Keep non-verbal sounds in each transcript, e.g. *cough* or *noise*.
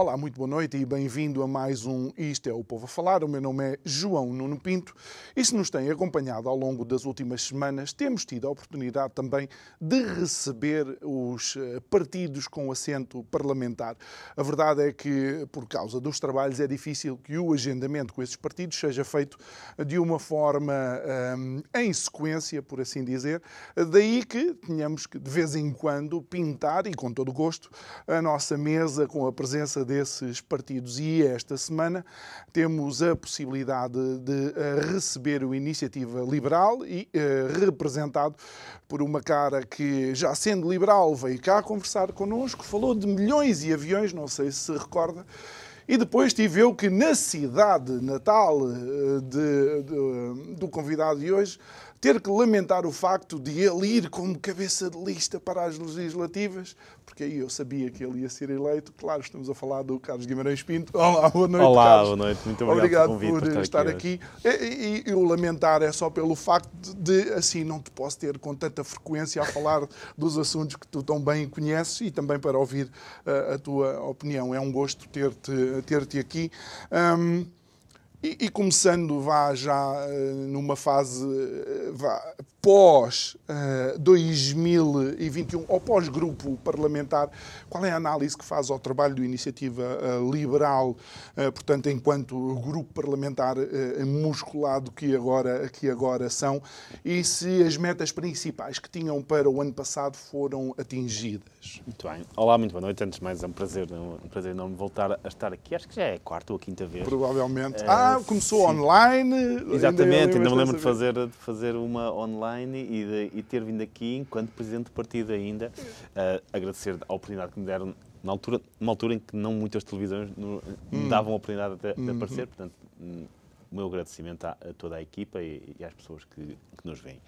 Olá, muito boa noite e bem-vindo a mais um Isto é o Povo a Falar. O meu nome é João Nuno Pinto e se nos tem acompanhado ao longo das últimas semanas, temos tido a oportunidade também de receber os eh, partidos com assento parlamentar. A verdade é que, por causa dos trabalhos, é difícil que o agendamento com esses partidos seja feito de uma forma um, em sequência, por assim dizer. Daí que tenhamos que, de vez em quando, pintar, e com todo gosto, a nossa mesa com a presença desses partidos. E esta semana temos a possibilidade de eh, receber o Iniciativa Liberal e uh, representado por uma cara que, já sendo liberal, veio cá conversar connosco, falou de milhões e aviões, não sei se se recorda. E depois tive eu que, na cidade natal eh, de, de, do convidado de hoje, ter que lamentar o facto de ele ir como cabeça de lista para as legislativas, porque aí eu sabia que ele ia ser eleito. Claro, estamos a falar do Carlos Guimarães Pinto. Olá, boa noite, Olá, Carlos. boa noite. Muito obrigado, obrigado por, por estar aqui. aqui. E, e, e, o lamentar é só pelo facto de, assim, não te posso ter com tanta frequência a falar dos assuntos que tu tão bem conheces e também para ouvir uh, a tua opinião. É um gosto ter-te ter -te aqui. Um, e, e, começando vá já uh, numa fase uh, vá, pós uh, 2021 ou pós grupo parlamentar, qual é a análise que faz ao trabalho do Iniciativa uh, Liberal, uh, portanto, enquanto grupo parlamentar musculado que agora, que agora são, e se as metas principais que tinham para o ano passado foram atingidas? Muito bem. Olá, muito boa noite. Antes de mais, é um prazer, um prazer enorme voltar a estar aqui. Acho que já é a quarta ou a quinta vez. Provavelmente. ah, começou sim. online. Exatamente, ainda me lembro de fazer, de fazer uma online online e, de, e ter vindo aqui, enquanto Presidente do Partido ainda, uh, agradecer a oportunidade que me deram na altura, numa altura em que não muitas televisões me hum. davam a oportunidade de, de uhum. aparecer, portanto, hum, o meu agradecimento a, a toda a equipa e, e às pessoas que, que nos veem.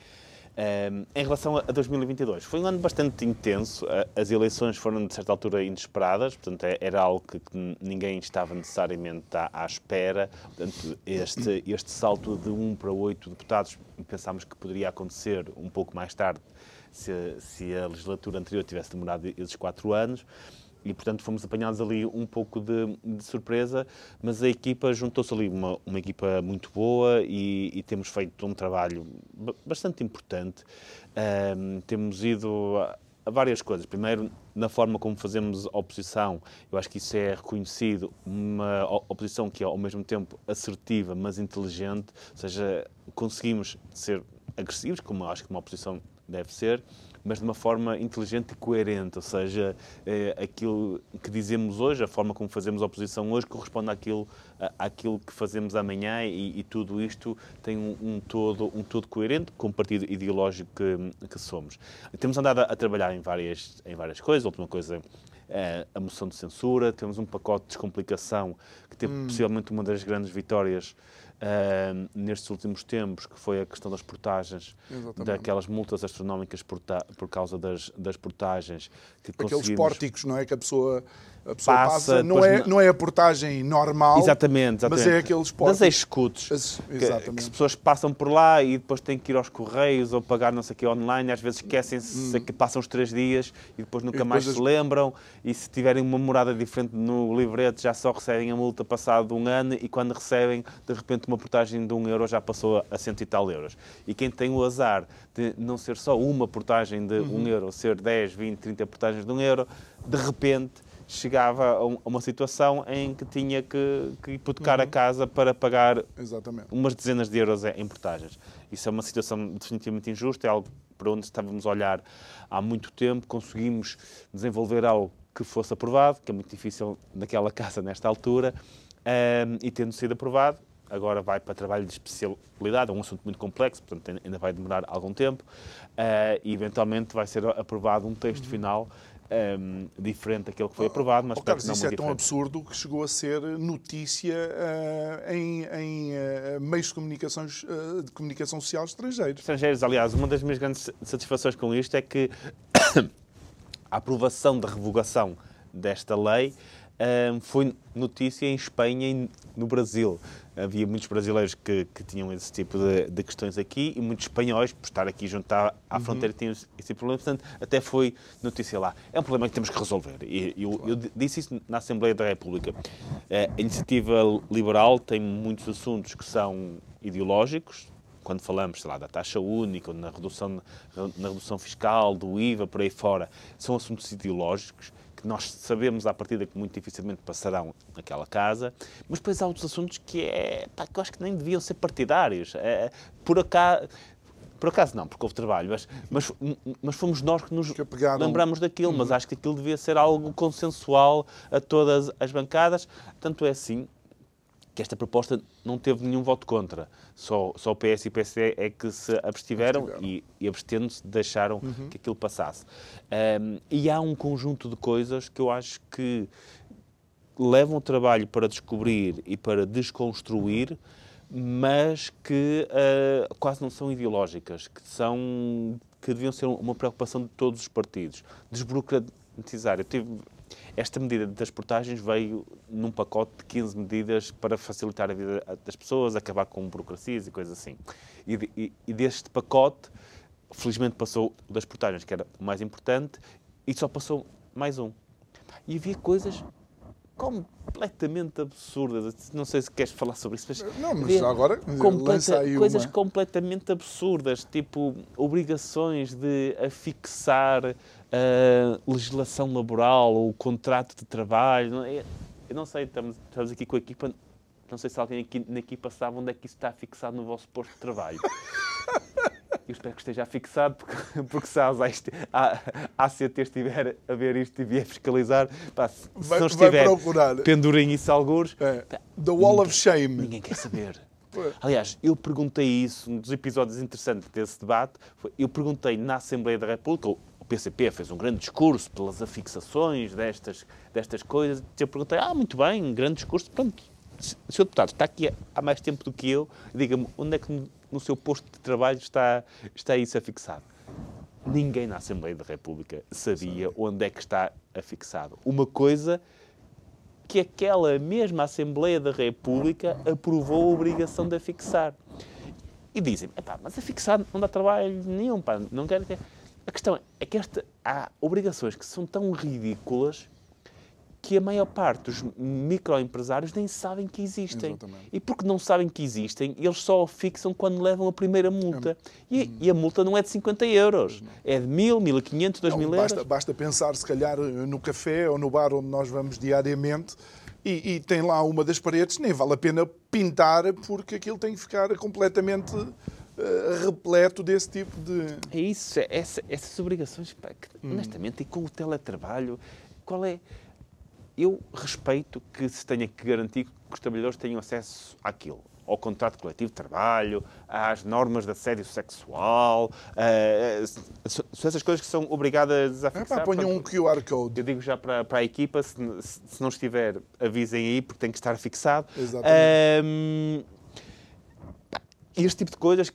Um, em relação a 2022, foi um ano bastante intenso. As eleições foram, de certa altura, inesperadas, portanto, é, era algo que ninguém estava necessariamente à, à, espera. Portanto, este, este salto de 1 para 8 deputados pensámos que poderia acontecer um pouco mais tarde, se, se a legislatura anterior tivesse demorado esses 4 anos e, portanto, fomos apanhados ali um pouco de, de surpresa, mas a equipa juntou-se ali, uma, uma equipa muito boa e, e, temos feito um trabalho bastante importante. Um, temos ido a, a, várias coisas. Primeiro, na forma como fazemos oposição, eu acho que isso é reconhecido, uma oposição que é ao mesmo tempo assertiva, mas inteligente, ou seja, conseguimos ser agressivos, como eu acho que uma oposição deve ser, mas de uma forma inteligente e coerente, ou seja, é, aquilo que dizemos hoje, a forma como fazemos a oposição hoje, corresponde àquilo, àquilo que fazemos amanhã e, e tudo isto tem um, um, todo, um todo coerente com o partido ideológico que, que somos. Temos andado a, a, trabalhar em várias, em várias coisas, a última coisa é a moção de censura, temos um pacote de descomplicação que teve hum. possivelmente uma das grandes vitórias uh, nestes últimos tempos, que foi a questão das portagens, Exatamente. daquelas multas astronómicas por, por causa das, das portagens. Que Aqueles conseguimos... pórticos, não é? Que a pessoa a pessoa passa, passa não, é, não é a portagem normal, exatamente, exatamente. mas é aqueles portos. Das executos. Que, que, as pessoas passam por lá e depois têm que ir aos correios ou pagar não sei o que online, às vezes esquecem-se hum. que passam os três dias e depois nunca e depois mais as... se lembram e se tiverem uma morada diferente no livrete já só recebem a multa passado um ano e quando recebem, de repente uma portagem de um euro já passou a cento e tal euros. E quem tem o azar de não ser só uma portagem de uhum. um euro, ser 10, 20, 30 portagens de um euro, de repente chegava a uma situação em que tinha que, que hipotecar uhum. a casa para pagar Exatamente. umas dezenas de euros em portagens. Isso é uma situação definitivamente injusta, é algo para onde estávamos a olhar há muito tempo. Conseguimos desenvolver algo que fosse aprovado, que é muito difícil naquela *laughs* casa nesta altura, um, e tendo sido aprovado, agora vai para trabalho de especialidade, é um assunto muito complexo, portanto ainda vai demorar algum tempo, uh, e eventualmente vai ser aprovado um texto uhum. final um, diferente daquele que foi aprovado, mas oh, Carlos, não isso é diferente. tão absurdo que chegou a ser notícia uh, em, em uh, meios de, comunicações, uh, de comunicação social estrangeiros. Estrangeiros, aliás, uma das minhas grandes satisfações com isto é que *coughs* a aprovação da revogação desta lei foi notícia em Espanha e no Brasil. Havia muitos brasileiros que, que tinham esse tipo de, de, questões aqui e muitos espanhóis, por estar aqui junto à, à uhum. fronteira, tinham esse problema. Portanto, até foi notícia lá. É um problema que temos que resolver. E eu, eu disse isso na Assembleia da República. A iniciativa liberal tem muitos assuntos que são ideológicos, quando falamos, sei lá, da taxa única, na redução, na redução fiscal, do IVA, por aí fora, são assuntos ideológicos que nós sabemos à partida que muito dificilmente passarão naquela casa, mas depois há outros assuntos que, é, pá, que eu acho que nem deviam ser partidários. É, por acaso. Por acaso não, porque houve trabalho, mas, mas, mas fomos nós que nos que lembramos daquilo, uhum. mas acho que aquilo devia ser algo consensual a todas as bancadas. Tanto é assim que esta proposta não teve nenhum voto contra. Só, só o PS e o PSD é que se abstiveram, e, e abstendo-se deixaram uhum. que aquilo passasse. Um, e há um conjunto de coisas que eu acho que levam o trabalho para descobrir e para desconstruir, mas que uh, quase não são ideológicas, que são que deviam ser uma preocupação de todos os partidos. Desburocratizar. Eu tive esta medida das portagens veio num pacote de 15 medidas para facilitar a vida das pessoas, acabar com burocracias e coisas assim. E, e, e deste pacote, felizmente passou o das portagens, que era o mais importante, e só passou mais um. E havia coisas completamente absurdas. Não sei se queres falar sobre isso, mas. Não, mas agora completa, aí coisas uma... completamente absurdas, tipo obrigações de afixar a legislação laboral ou o contrato de trabalho. Eu não sei, estamos, estamos aqui com a equipa. Não sei se alguém aqui na equipa sabe onde é que isso está fixado no vosso posto de trabalho. *laughs* Eu espero que esteja fixado, porque, porque se a, a, a ACT estiver a ver isto e vier fiscalizar, pá, se, vai, não estiver, pendurem isso alguns. É. The Wall ninguém, of Shame. Ninguém quer saber. *laughs* Aliás, eu perguntei isso, um dos episódios interessantes desse debate, foi, eu perguntei na Assembleia da República, o PCP fez um grande discurso pelas afixações destas, destas coisas, eu perguntei, ah, muito bem, um grande discurso, pronto, Sr. Deputado está aqui há mais tempo do que eu, diga-me, onde é que no seu posto de trabalho está, está isso afixado. Ninguém na Assembleia da República sabia onde é que está afixado. Uma coisa que aquela mesma Assembleia da República aprovou a obrigação de afixar. E dizem, mas afixar não dá trabalho nenhum, pá, não quero que... A questão é que esta, há obrigações que são tão ridículas que a maior parte dos microempresários nem sabem que existem. Exatamente. E porque não sabem que existem, eles só fixam quando levam a primeira multa. É. E, hum. e, a multa não é de 50 euros, é de 1.000, 1.500, 2.000 euros. Basta pensar, se calhar, no café ou no bar onde nós vamos diariamente e, e, tem lá uma das paredes, nem vale a pena pintar porque aquilo tem que ficar completamente uh, repleto desse tipo de. É isso, é essa, essas obrigações, pá, que, hum. honestamente, e com o teletrabalho, qual é eu respeito que se tenha que garantir que os trabalhadores tenham acesso àquilo ao contrato coletivo de trabalho, às normas de assédio sexual, uh, são essas coisas que são obrigadas a fixar. É, ponham um QR Code. Eu digo já para, para a equipa, se, se, não estiver, avisem aí, porque tem que estar fixado. Exatamente. Um, este tipo de coisas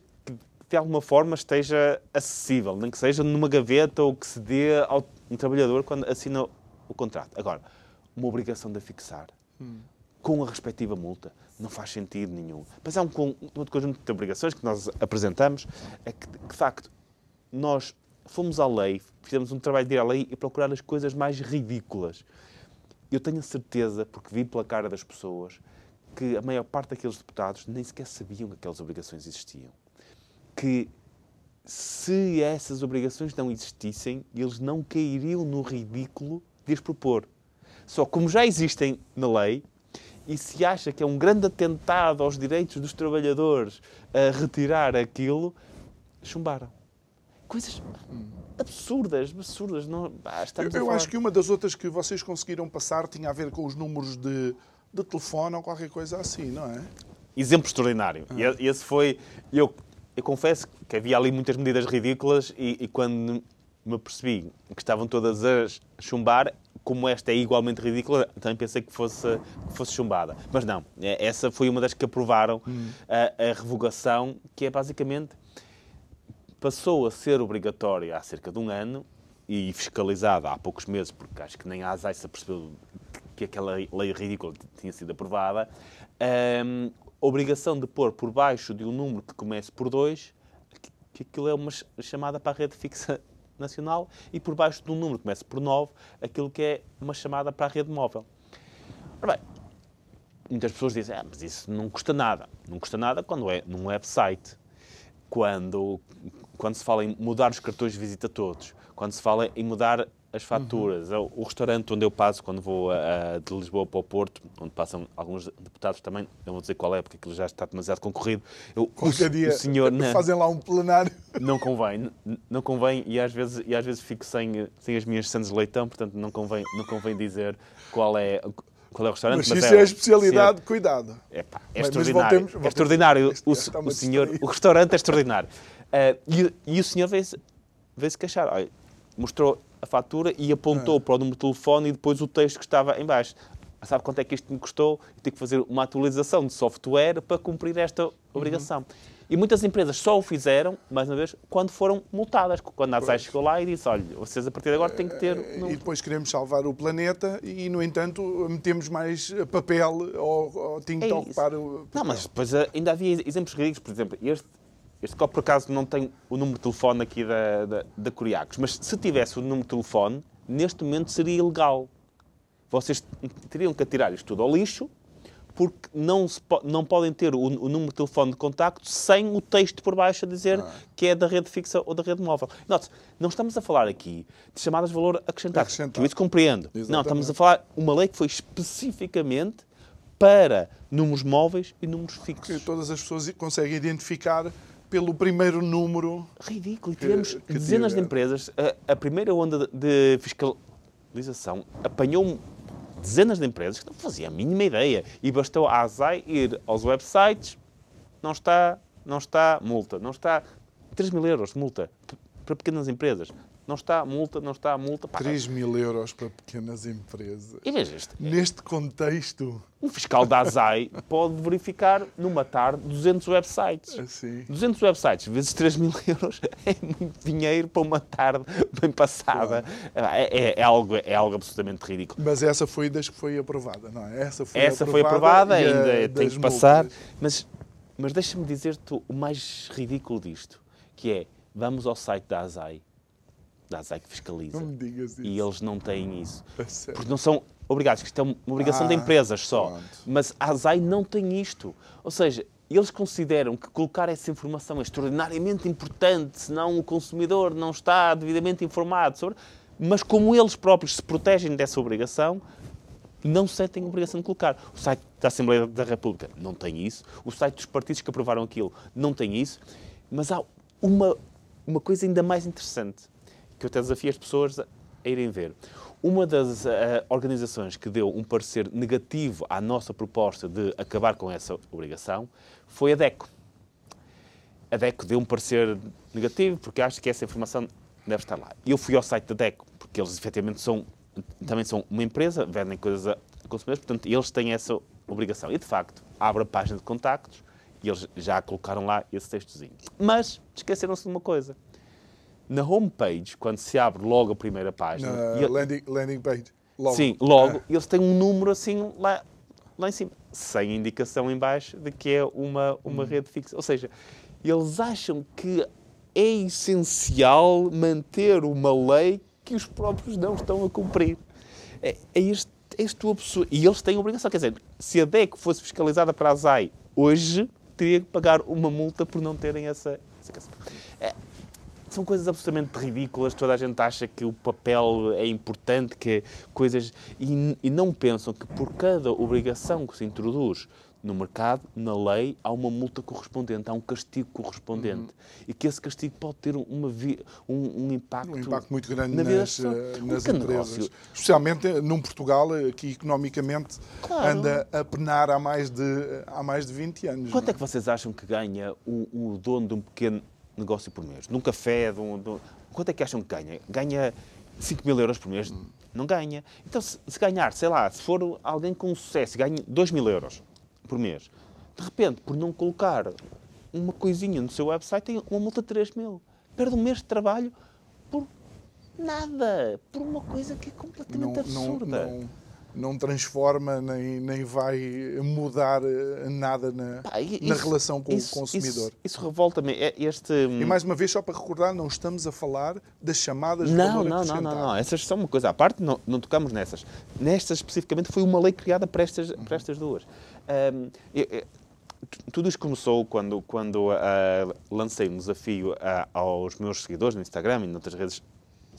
de alguma forma, esteja acessível, nem que seja numa gaveta ou que se dê ao um trabalhador quando assina o contrato. Agora, uma obrigação de fixar hum. com a respectiva multa. Não faz sentido nenhum. Mas há um, um conjunto de obrigações que nós apresentamos, é que, de facto, nós fomos à lei, fizemos um trabalho de ir à lei e procurar as coisas mais ridículas. Eu tenho a certeza, porque vi pela cara das pessoas, que a maior parte daqueles deputados nem sequer sabiam que aquelas obrigações existiam. Que se essas obrigações não existissem, eles não cairiam no ridículo de as propor. Só como já existem na lei, e se acha que é um grande atentado aos direitos dos trabalhadores a retirar aquilo, chumbaram. Coisas absurdas, absurdas. Não, ah, eu, eu acho que uma das outras que vocês conseguiram passar tinha a ver com os números de, de telefone ou qualquer coisa assim, não é? Exemplo extraordinário. Ah. E esse foi. Eu, eu confesso que havia ali muitas medidas ridículas e, e quando me apercebi que estavam todas a chumbar, como esta é igualmente ridícula, também pensei que fosse, que fosse chumbada. Mas não, é, essa foi uma das que aprovaram hum. a, a revogação, que é basicamente passou a ser obrigatória há cerca de um ano e fiscalizada há poucos meses, porque acho que nem a ASAI se apercebeu que aquela lei ridícula tinha sido aprovada, a obrigação de pôr por baixo de um número que comece por 2 que aquilo é uma chamada para a rede fixa *laughs* nacional e por baixo de um número que comece por 9 aquilo que é uma chamada para a rede móvel. Ora bem, muitas pessoas dizem, ah, mas isso não custa nada. Não custa nada quando é num website, quando, quando se fala em mudar os cartões de visita todos, quando se fala em mudar as faturas. Uhum. O restaurante onde eu passo quando vou a, de Lisboa para o Porto, onde passam alguns deputados também, não vou dizer qual é, porque aquilo já está demasiado concorrido. Eu, Qualquer o, dia o senhor, não, fazem lá um plenário. Não convém, não convém, e às vezes, e às vezes fico sem, sem as minhas sandes de leitão, portanto não convém, não convém dizer qual é, qual é o restaurante. Mas, mas isso é, é a especialidade, cuidado. É, pá, é extraordinário. Voltemos, voltemos. É extraordinário. O, o, senhor, o restaurante é extraordinário. Uh, e, e, o senhor veio-se veio -se queixar. Olha, mostrou a fatura e apontou é. para o número de telefone e depois o texto que estava em baixo. Sabe quanto é que isto me custou? Eu tenho que fazer uma atualização de software para cumprir esta obrigação. Uhum. E muitas empresas só o fizeram, mais uma vez, quando foram multadas. Quando a ASAI chegou lá e disse, olha, vocês a partir de agora têm que ter... Eh, e depois queremos salvar o planeta e, no entanto, metemos mais papel ou, ou tinta é ocupar o... Não, mas depois eh, ainda havia exemplos ridículos. Por exemplo, este, este copo, por acaso, não tem o número de telefone aqui da, da, da Curiacos, mas se tivesse o número de telefone, neste momento seria ilegal. Vocês teriam que atirar isto tudo ao lixo, porque não, se, não podem ter o, o, número de telefone de contacto sem o texto por baixo a dizer ah. que é da rede fixa ou da rede móvel. Note, não estamos a falar aqui de chamadas de valor acrescentado, acrescentado. que eu isso compreendo. Exatamente. Não, estamos a falar uma lei que foi especificamente para números móveis e números fixos. Que todas as pessoas conseguem identificar pelo primeiro número. Ridículo. E tivemos que, que dezenas de empresas. A, a, primeira onda de fiscalização apanhou dezenas de empresas que não faziam a mínima ideia. E bastou a ASAI ir aos websites, não está, não está multa, não está 3 mil euros de multa para pequenas empresas. Não está multa, não está multa. Pá. 3 mil euros para pequenas empresas. E veja isto. Neste contexto. Um fiscal da ASAI pode verificar numa tarde 200 websites. Assim. 200 websites vezes 3 mil *laughs* euros é muito dinheiro para uma tarde bem passada. Claro. É, é, é, algo, é algo absolutamente ridículo. Mas essa foi das que foi aprovada, não é? Essa foi essa aprovada, foi aprovada ainda tem que passar. Mas, mas deixa-me dizer-te o mais ridículo disto, que é, vamos ao site da ASAI da ASAI que fiscaliza. Não me digas isso. E eles não têm isso. Porque não são obrigados, isto é uma obrigação ah, de empresas só. Pronto. Mas a ASAI não tem isto. Ou seja, eles consideram que colocar essa informação é extraordinariamente importante, senão o consumidor não está devidamente informado sobre. Mas como eles próprios se protegem dessa obrigação, não sentem a obrigação de colocar. O site da Assembleia da República não tem isso. O site dos partidos que aprovaram aquilo não tem isso. Mas há uma, uma coisa ainda mais interessante que eu até desafio as pessoas a irem ver. Uma das uh, organizações que deu um parecer negativo à nossa proposta de acabar com essa obrigação foi a DECO. A DECO deu um parecer negativo porque acha que essa informação deve estar lá. Eu fui ao site da DECO, porque eles efetivamente são, também são uma empresa, vendem coisas a consumidores, portanto, eles têm essa obrigação. E, de facto, abre a página de contactos e eles já colocaram lá esse textozinho. Mas esqueceram-se de uma coisa na homepage, quando se abre logo a primeira página. Na landing, landing page. Logo. Sim, logo, é. eles têm um número assim lá, lá em cima, sem indicação em baixo de que é uma, uma hum. rede fixa. Ou seja, eles acham que é essencial manter uma lei que os próprios não estão a cumprir. É, é este, é este o absurdo. E eles têm obrigação. Quer dizer, se a DEC fosse fiscalizada para a ZAI hoje, teria que pagar uma multa por não terem essa. essa é, são coisas absolutamente ridículas. Toda a gente acha que o papel é importante, que coisas. E, e não pensam que por cada obrigação que se introduz no mercado, na lei, há uma multa correspondente, há um castigo correspondente. Uhum. E que esse castigo pode ter uma vi, um, um, impacto. Um impacto muito grande na nas, eh, nas um empresas. Negócio. Especialmente num Portugal que economicamente claro. anda a penar há mais de, há mais de 20 anos. Quanto é? é que vocês acham que ganha o, o dono de um pequeno negócio por mês. De um café, de um, de um quanto é que acham que ganha? Ganha 5 mil euros por mês? Não ganha. Então, se, se ganhar, sei lá, se for alguém com sucesso e ganha 2 mil euros por mês, de repente, por não colocar uma coisinha no seu website, tem uma multa de 3 mil. Perde um mês de trabalho por nada. Por uma coisa que é completamente não, absurda. Não, não, não, transforma nem, nem vai mudar eh, nada na, Pá, isso, na relação com isso, o consumidor. Isso, isso revolta-me. É este... E mais uma vez, só para recordar, não estamos a falar das chamadas não, de não, não, não, não. Essas são uma coisa à parte, não, não tocamos nessas. Nestas especificamente foi uma lei criada para estas, para estas duas. Um, eu, eu, tudo isto começou quando, quando uh, lancei um desafio uh, aos meus seguidores no Instagram e noutras redes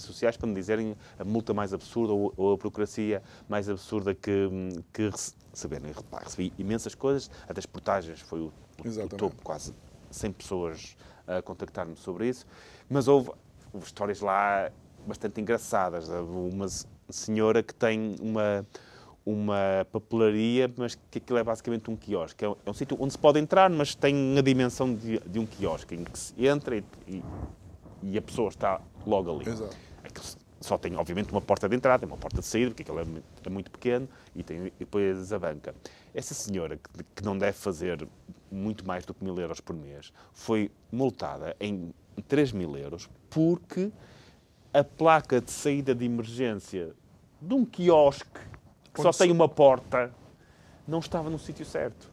sociais para me dizerem a multa mais absurda ou, ou a burocracia mais absurda que, que receberem. Recebi imensas coisas, até as portagens foi o, o, o topo, quase 100 pessoas a contactar-me sobre isso, mas houve, houve histórias lá bastante engraçadas. Uma senhora que tem uma uma papelaria, mas que aquilo é basicamente um quiosque. É um, é um sítio onde se pode entrar, mas tem a dimensão de, de um quiosque, em que se entra e, e, e a pessoa está logo ali. Exato. Só tem, obviamente, uma porta de entrada, uma porta de saída, porque aquilo é, é muito pequeno, e tem e depois a banca. Essa senhora, que, que não deve fazer muito mais do que mil euros por mês, foi multada em 3 mil euros porque a placa de saída de emergência de um quiosque que só tem uma porta, não estava no sítio certo.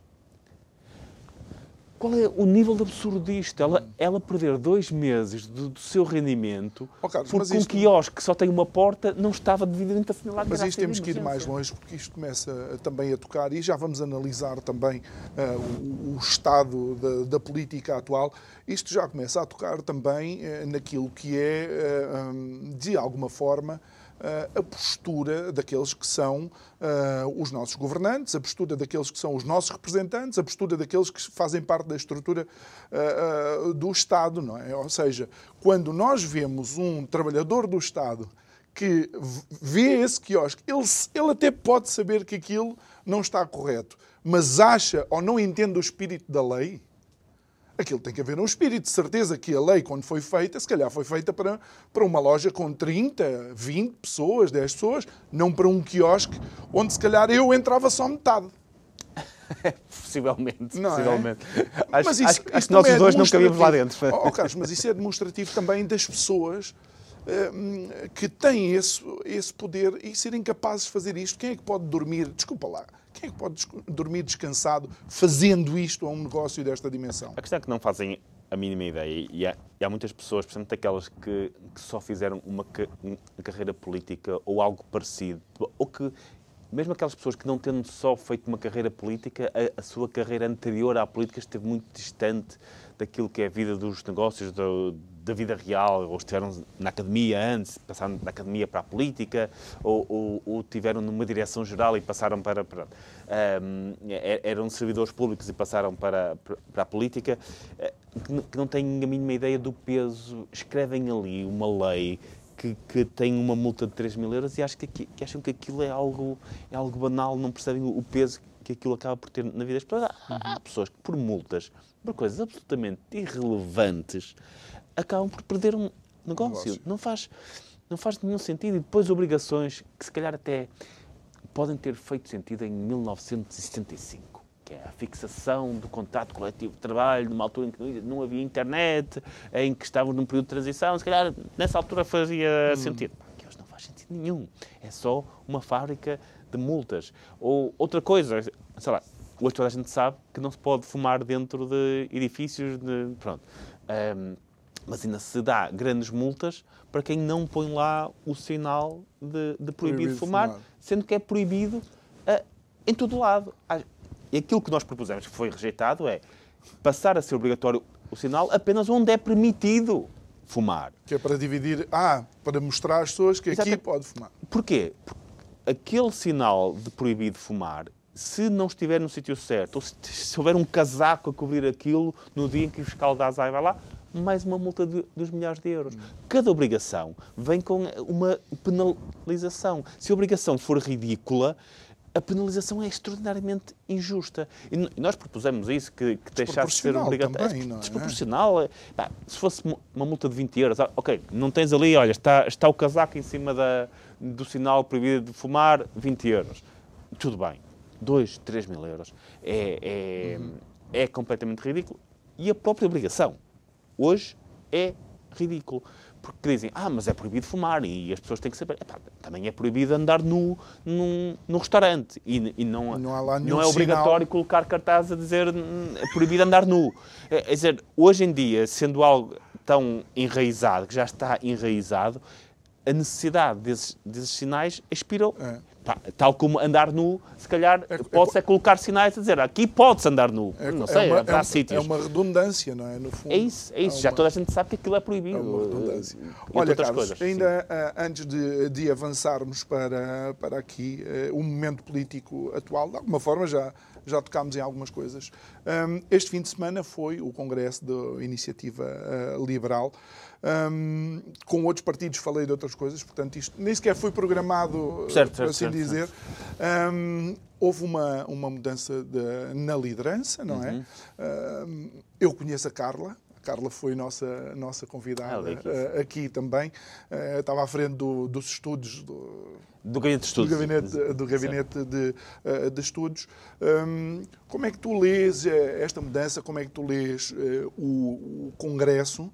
Qual é o nível de absurdo disto? Ela, ela perder dois meses do, do seu rendimento oh, Carlos, porque um isto... quiosque que só tem uma porta não estava devidamente assinalado. Mas isto temos que ir mais longe porque isto começa também a tocar e já vamos analisar também uh, o, o, estado da, da, política atual. Isto já começa a tocar também uh, naquilo que é, uh, um, de alguma forma, a postura daqueles que são uh, os nossos governantes, a postura daqueles que são os nossos representantes, a postura daqueles que fazem parte da estrutura uh, uh, do Estado, não é? Ou seja, quando nós vemos um trabalhador do Estado que vê esse quiosque, ele, ele até pode saber que aquilo não está correto, mas acha ou não entende o espírito da lei, aquilo tem que haver um espírito. De certeza que a lei, quando foi feita, se calhar foi feita para, para uma loja com 30, 20 pessoas, 10 pessoas, não para um quiosque onde se calhar eu entrava só metade. *laughs* possivelmente, não é? possivelmente. É? Acho, mas isso, acho, acho que nós é dois não cabíamos lá dentro. Oh, oh, Carlos, mas isso é demonstrativo também das pessoas uh, que têm esse, esse poder e serem capazes de fazer isto. Quem é que pode dormir? Desculpa lá quem é que pode dormir descansado fazendo isto a um negócio desta dimensão? A questão é que não fazem a mínima ideia. E há, e há muitas pessoas, portanto, aquelas que, que só fizeram uma, uma, carreira política ou algo parecido, ou que, mesmo aquelas pessoas que não tendo só feito uma carreira política, a, a sua carreira anterior à política esteve muito distante daquilo que é a vida dos negócios, do, da vida real, ou estiveram na academia antes, passaram da academia para a política, ou, ou, ou tiveram numa direção geral e passaram para. para um, eram servidores públicos e passaram para, para a política, eh, que não têm a mínima ideia do peso. Escrevem ali uma lei que, que, tem uma multa de 3 mil euros e acham que, que, acham que aquilo é algo, é algo banal, não percebem o peso que aquilo acaba por ter na vida das pessoas. Há, há pessoas que, por multas, por coisas absolutamente irrelevantes, acabam por perder um negócio. negócio. Não, faz, não faz nenhum sentido. E depois obrigações que se calhar até podem ter feito sentido em 1975, que é a fixação do contrato coletivo de trabalho, numa altura em que não havia internet, em que estávamos num período de transição, se calhar nessa altura fazia hum. sentido. Que hoje não faz sentido nenhum. É só uma fábrica de multas. Ou outra coisa, sei lá, hoje toda a gente sabe que não se pode fumar dentro de edifícios, de, pronto. Um, mas ainda se dá grandes multas para quem não põe lá o sinal de, de proibido, proibido fumar, fumar, sendo que é proibido uh, em todo lado. E aquilo que nós propusemos, que foi rejeitado, é passar a ser obrigatório o sinal apenas onde é permitido fumar. Que é para dividir, ah, para mostrar às pessoas que aqui pode fumar. Porquê? Porque aquele sinal de proibido fumar, se não estiver no sítio certo, ou se, se, houver um casaco a cobrir aquilo no dia em que o fiscal da ASAI vai lá, mais uma multa de 2 milhares de euros. Cada obrigação vem com uma penalização. Se a obrigação for ridícula, a penalização é extraordinariamente injusta. E nós propusemos isso, que, que deixasse de ser obrigatório. Também, não é? Desproporcional. É, se fosse uma multa de 20 euros, ah, ok, não tens ali, olha, está, está o casaco em cima da, do sinal proibido de fumar, 20 euros. Tudo bem. 2, 3 mil euros. É, é, uhum. é completamente ridículo. E a própria obrigação, hoje, é ridículo porque dizem, ah, mas é proibido fumar e as pessoas têm que saber. Epá, também é proibido andar nu num, num restaurante e, e não, não, não, é obrigatório sinal. colocar cartaz a dizer é proibido andar nu. É, é dizer, hoje em dia, sendo algo tão enraizado, que já está enraizado, a necessidade desses, desses sinais expirou. É. Tal como andar nu, se calhar é, pode-se é, colocar sinais a dizer aqui pode-se andar nu. É, não sei, é uma, haverá é, sítios. É uma redundância, não é? No fundo, é isso, é isso. Já toda a gente sabe que aquilo é proibido. É uma redundância. Olha, Carlos, coisas, ainda uh, antes de, de, avançarmos para, para aqui uh, o momento político atual, de alguma forma já, já tocámos em algumas coisas. Um, este fim de semana foi o congresso da Iniciativa uh, Liberal. Um, com outros partidos falei de outras coisas, portanto, isto nem sequer foi programado, certo, por assim certo, dizer. Certo. Um, houve uma, uma mudança de, na liderança, não é? uhum. é? Um, eu conheço a Carla, a Carla foi nossa, nossa convidada uh, aqui também. Uh, estava à frente do, dos estudos do, do gabinete de estudos. Do gabinete, do gabinete de, uh, de, estudos. Um, como é que tu lês esta mudança? Como é que tu lês o, o Congresso?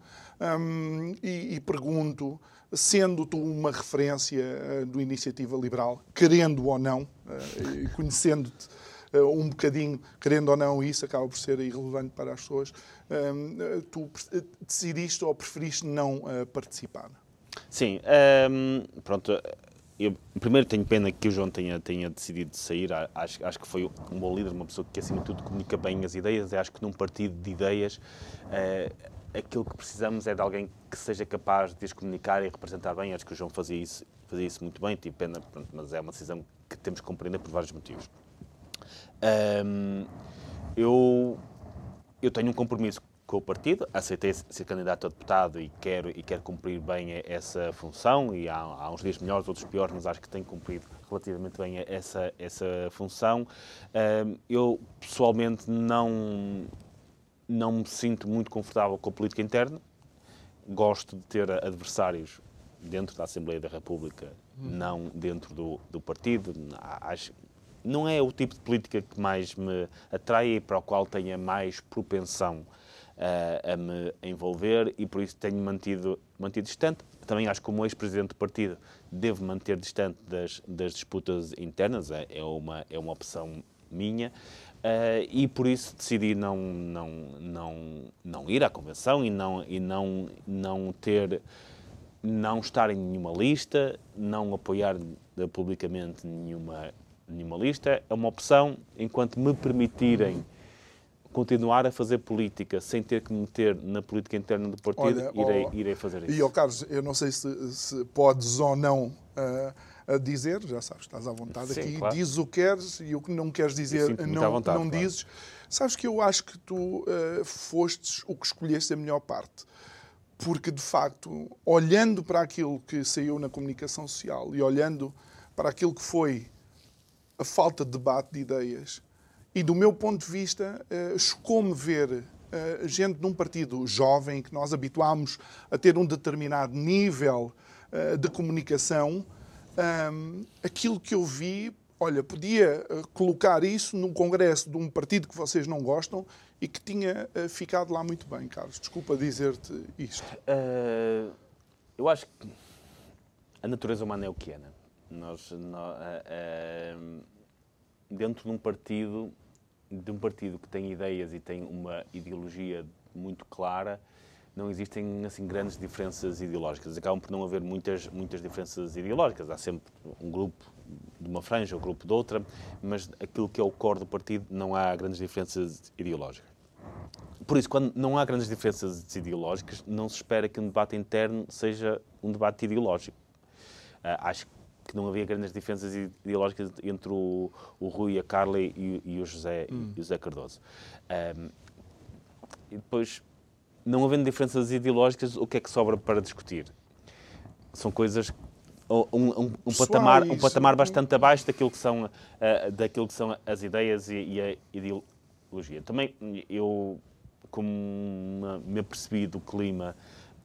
E, e, pergunto, sendo tu uma referência uh, do Iniciativa Liberal, querendo ou não, uh, conhecendo-te uh, um bocadinho, querendo ou não, isso acaba por ser irrelevante para as pessoas, tu decidiste ou preferiste não participar? Sim, um, pronto. Eu, primeiro, tenho pena que o João tenha, tenha decidido sair. Acho, acho que foi um bom líder, uma pessoa que, acima de tudo, comunica bem as ideias. Acho que num partido de ideias, aquilo que precisamos é de alguém que seja capaz de as comunicar e representar bem. Acho que o João fazia isso, fazia isso muito bem, tive pena, mas é uma decisão que temos que compreender por vários motivos. Um, eu, eu tenho um compromisso com o partido, aceitei ser candidato a deputado e quero, e quero cumprir bem essa função, e há, há uns dias melhores, outros piores, mas acho que tenho cumprido relativamente bem essa, essa função. Um, eu, pessoalmente, não não me sinto muito confortável com a política interna. Gosto de ter adversários dentro da Assembleia da República, hum. não dentro do, do partido. Acho, não é o tipo de política que mais me atrai e para o qual tenha mais propensão uh, a me envolver e por isso tenho mantido, mantido distante. Também acho que como ex-presidente do partido devo manter distante das, das disputas internas, é, é, uma, é uma opção minha. Uh, e por isso decidi não, não, não, não ir à convenção e não, e não, não ter não estar em nenhuma lista, não apoiar publicamente nenhuma, nenhuma lista. É uma opção, enquanto me permitirem continuar a fazer política sem ter que me meter na política interna do partido, Olha, irei, oh, irei fazer isso. E, oh, Carlos, eu não sei se, se podes ou não uh, a dizer, já sabes, estás à vontade Sim, aqui, claro. diz o que queres e o que não queres dizer não, vontade, não claro. dizes. Sabes que eu acho que tu uh, fostes o que escolheste a melhor parte. Porque, de facto, olhando para aquilo que saiu na comunicação social e olhando para aquilo que foi a falta de debate de ideias, e do meu ponto de vista, uh, chocou-me ver uh, gente num partido jovem que nós habituámos a ter um determinado nível uh, de comunicação um, aquilo que eu vi, olha, podia uh, colocar isso num congresso de um partido que vocês não gostam e que tinha uh, ficado lá muito bem, Carlos. Desculpa dizer-te isto. Uh, eu acho que a natureza humana é o que é, né? Nós, nós dentro de um partido, de um partido que tem ideias e tem uma ideologia muito clara, não existem assim grandes diferenças ideológicas. Acabam por não haver muitas muitas diferenças ideológicas. Há sempre um grupo de uma franja, um grupo de outra, mas aquilo que é o core do partido não há grandes diferenças ideológicas. Por isso, quando não há grandes diferenças ideológicas, não se espera que um debate interno seja um debate ideológico. Uh, acho que não havia grandes diferenças ideológicas entre o, o Rui, a Carla e, e o José, hum. e o José Cardoso. Um, e depois, não havendo diferenças ideológicas, o que é que sobra para discutir? São coisas um, um, um patamar, um patamar bastante abaixo daquilo que são, uh, daquilo que são as ideias e, e a ideologia. Também eu, como me apercebi do clima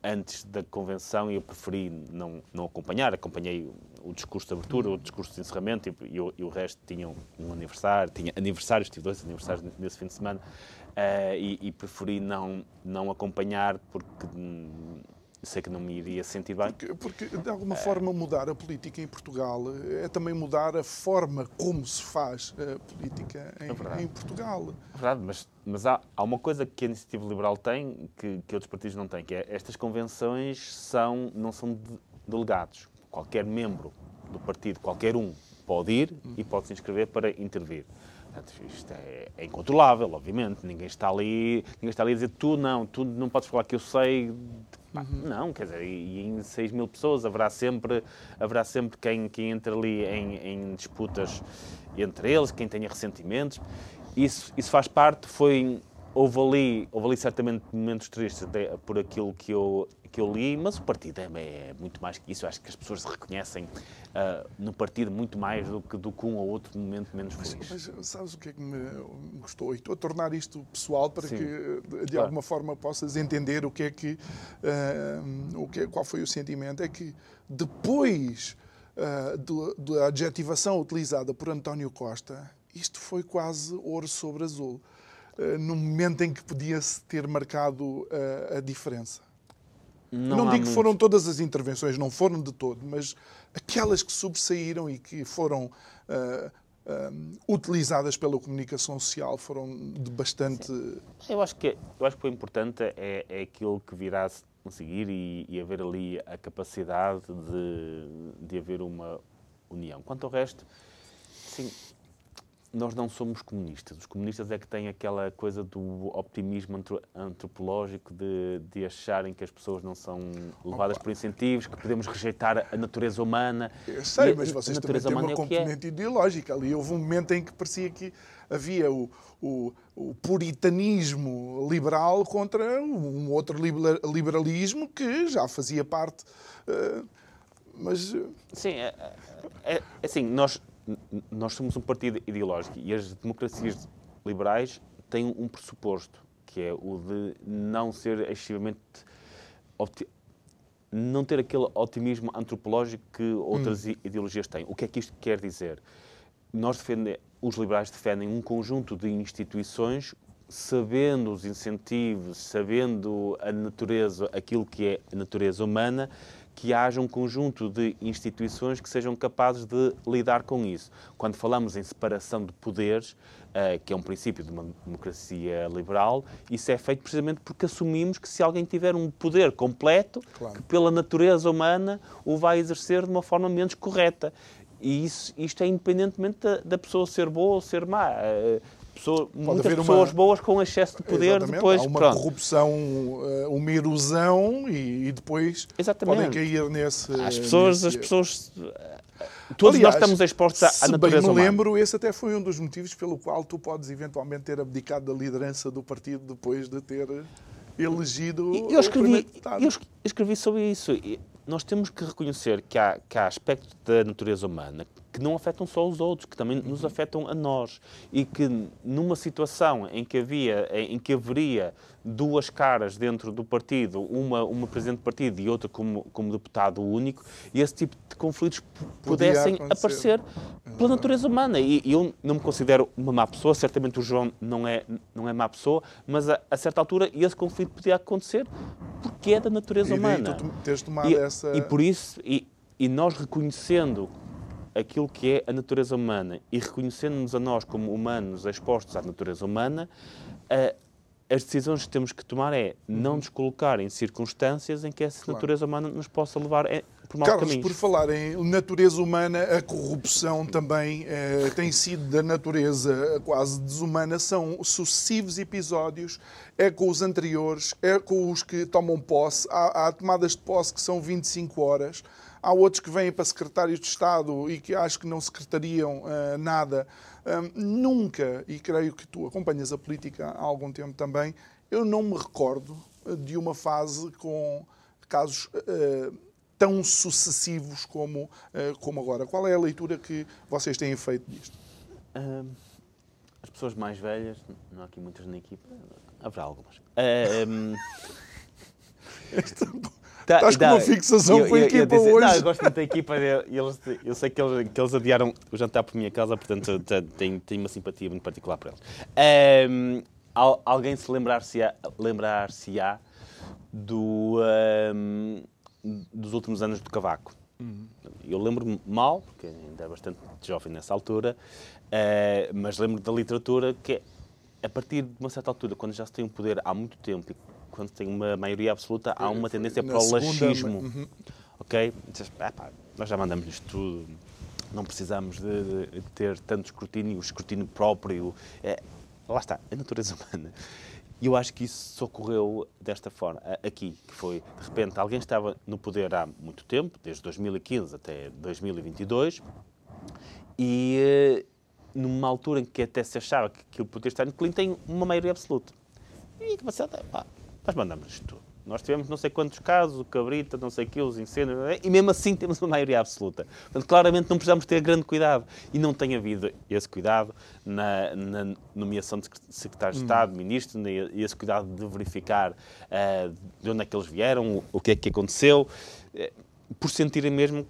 antes da convenção, eu preferi não, não acompanhar. Acompanhei o discurso de abertura, o discurso de encerramento e, e, e o resto tinham um aniversário, tinha aniversários, tive dois aniversários nesse fim de semana uh, e, e, preferi não, não acompanhar porque hum, sei que não me iria sentir bem. Porque, porque, de alguma forma mudar a política em Portugal é também mudar a forma como se faz a política em, é em Portugal. É verdade, mas, mas há, há uma coisa que a Iniciativa Liberal tem que, que outros partidos não têm, que é estas convenções são, não são de, delegados. Qualquer membro do partido, qualquer um, pode ir e pode se inscrever para intervir. Portanto, isto é, é, incontrolável, obviamente. Ninguém está ali, ninguém está ali a dizer tu não, tu não podes falar que eu sei. Uhum. Não, quer dizer, e, em 6 mil pessoas haverá sempre, haverá sempre quem, quem entre ali em, em disputas entre eles, quem tenha ressentimentos. Isso, isso faz parte, foi houve ali, houve ali certamente momentos tristes por aquilo que eu, que eu li, mas o partido é, é, muito mais que isso. Eu acho que as pessoas se reconhecem uh, no partido muito mais do que, do que um ou outro momento menos feliz. Mas, mas sabes o que é que me gostou? Estou a tornar isto pessoal para Sim. que, de claro. alguma forma, possas entender o que é que, uh, o que é, qual foi o sentimento. É que depois uh, da adjetivação utilizada por António Costa, isto foi quase ouro sobre azul. Uh, no momento em que podia-se ter marcado a diferença. Não, não digo que foram todas as intervenções, não foram de todo, mas aquelas que sobressaíram e que foram uh, uh, utilizadas pela comunicação social foram de bastante. Sim. Eu acho que eu acho que o importante é, é aquilo que virá a conseguir e, e haver ali a capacidade de, de haver uma união. Quanto ao resto, sim, nós não somos comunistas. Os comunistas é que têm aquela coisa do optimismo antropológico de, de acharem que as pessoas não são levadas Opa. por incentivos, que podemos rejeitar a natureza humana. Eu sei, e, mas vocês também têm uma é é. componente é. ideológica. Ali houve um momento em que parecia que havia o, o, o puritanismo liberal contra um outro liberalismo que já fazia parte. Uh, mas. Sim, é, é, é assim, nós nós somos um partido ideológico e as democracias liberais têm um pressuposto, que é o de não ser excessivamente não ter aquele otimismo antropológico que outras hum. ideologias têm. O que é que isto quer dizer? Nós defendemos, os liberais defendem um conjunto de instituições sabendo os incentivos, sabendo a natureza, aquilo que é a natureza humana, que haja um conjunto de instituições que sejam capazes de lidar com isso. Quando falamos em separação de poderes, uh, que é um princípio de uma democracia liberal, isso é feito precisamente porque assumimos que se alguém tiver um poder completo, claro. que pela natureza humana o vai exercer de uma forma menos correta. E isso, isto é independentemente da, da pessoa ser boa ou ser má. Uh, pessoa, muitas pessoas uma... boas com excesso de poder Exatamente. depois. Há uma pronto. corrupção, eh, uma erosão e, e depois Exatamente. podem cair nesse. As pessoas, nesse... as pessoas. Todos Aliás, nós estamos expostos à, à natureza bem me lembro, humana. esse até foi um dos motivos pelo qual tu podes eventualmente ter abdicado da liderança do partido depois de ter elegido. Eu escrevi, eu escrevi sobre isso. Nós temos que reconhecer que há, que há aspectos da natureza humana que não afetam só os outros, que também nos afetam a nós. E que numa situação em que havia, em que haveria duas caras dentro do partido, uma, uma presidente do partido e outra como, como deputado único, e esse tipo de conflitos pudessem aparecer pela natureza humana. E, eu não me considero uma má pessoa, certamente o João não é, não é má pessoa, mas a, a certa altura esse conflito podia acontecer porque é da natureza e humana. E, essa... e por isso, e, e nós reconhecendo aquilo que é a natureza humana e reconhecendo-nos a nós como humanos expostos à natureza humana, as decisões que temos que tomar é não nos colocar em circunstâncias em que essa claro. natureza humana nos possa levar por maus Carlos, caminhos. por falar em natureza humana, a corrupção também eh, tem sido da natureza quase desumana. São sucessivos episódios, é com os anteriores, é com os que tomam posse. Há, há tomadas de posse que são 25 horas. Há outros que vêm para secretários de Estado e que acho que não secretariam uh, nada. Uh, nunca, e creio que tu acompanhas a política há algum tempo também, eu não me recordo de uma fase com casos uh, tão sucessivos como, como agora. Qual é a leitura que vocês têm feito disto? as pessoas mais velhas, não há aqui muitas na equipa, haverá algumas. *laughs* Tá, Estás com uma fixação eu, com a equipa eu, eu, hoje. Não, eu gosto muito da equipa. Eles, eu sei que eles, que eles adiaram o jantar por minha casa, portanto tenho, tenho uma simpatia muito particular por eles. Um, alguém se lembrar-se-á lembrar do, um, dos últimos anos do Cavaco? Uhum. Eu lembro-me mal, porque ainda é bastante jovem nessa altura, uh, mas lembro da literatura que a partir de uma certa altura, quando já se tem um poder há muito tempo quando tem uma maioria absoluta, há uma tendência para o laxismo. Uhum. Ok? nós já mandamos isto tudo, não precisamos de, de, ter tanto escrutínio, o escrutínio próprio. É, lá está, a natureza *laughs* humana. E eu acho que isso ocorreu desta forma, aqui, que foi, de repente, alguém estava no poder há muito tempo, desde 2015 até 2022, e eh, numa altura em que até se achava que o poder está no Clinton tem uma maioria absoluta. E que você, pá, nós mandamos isto tudo. Nós tivemos não sei quantos casos, o cabrita, não sei o que, os incêndios, e mesmo assim temos uma maioria absoluta. Portanto, claramente não precisamos ter grande cuidado. E não tem havido esse cuidado na, na nomeação de secretários de hum. Estado, ministros, e esse cuidado de verificar uh, de onde é que eles vieram, o que é que aconteceu, uh, por sentirem mesmo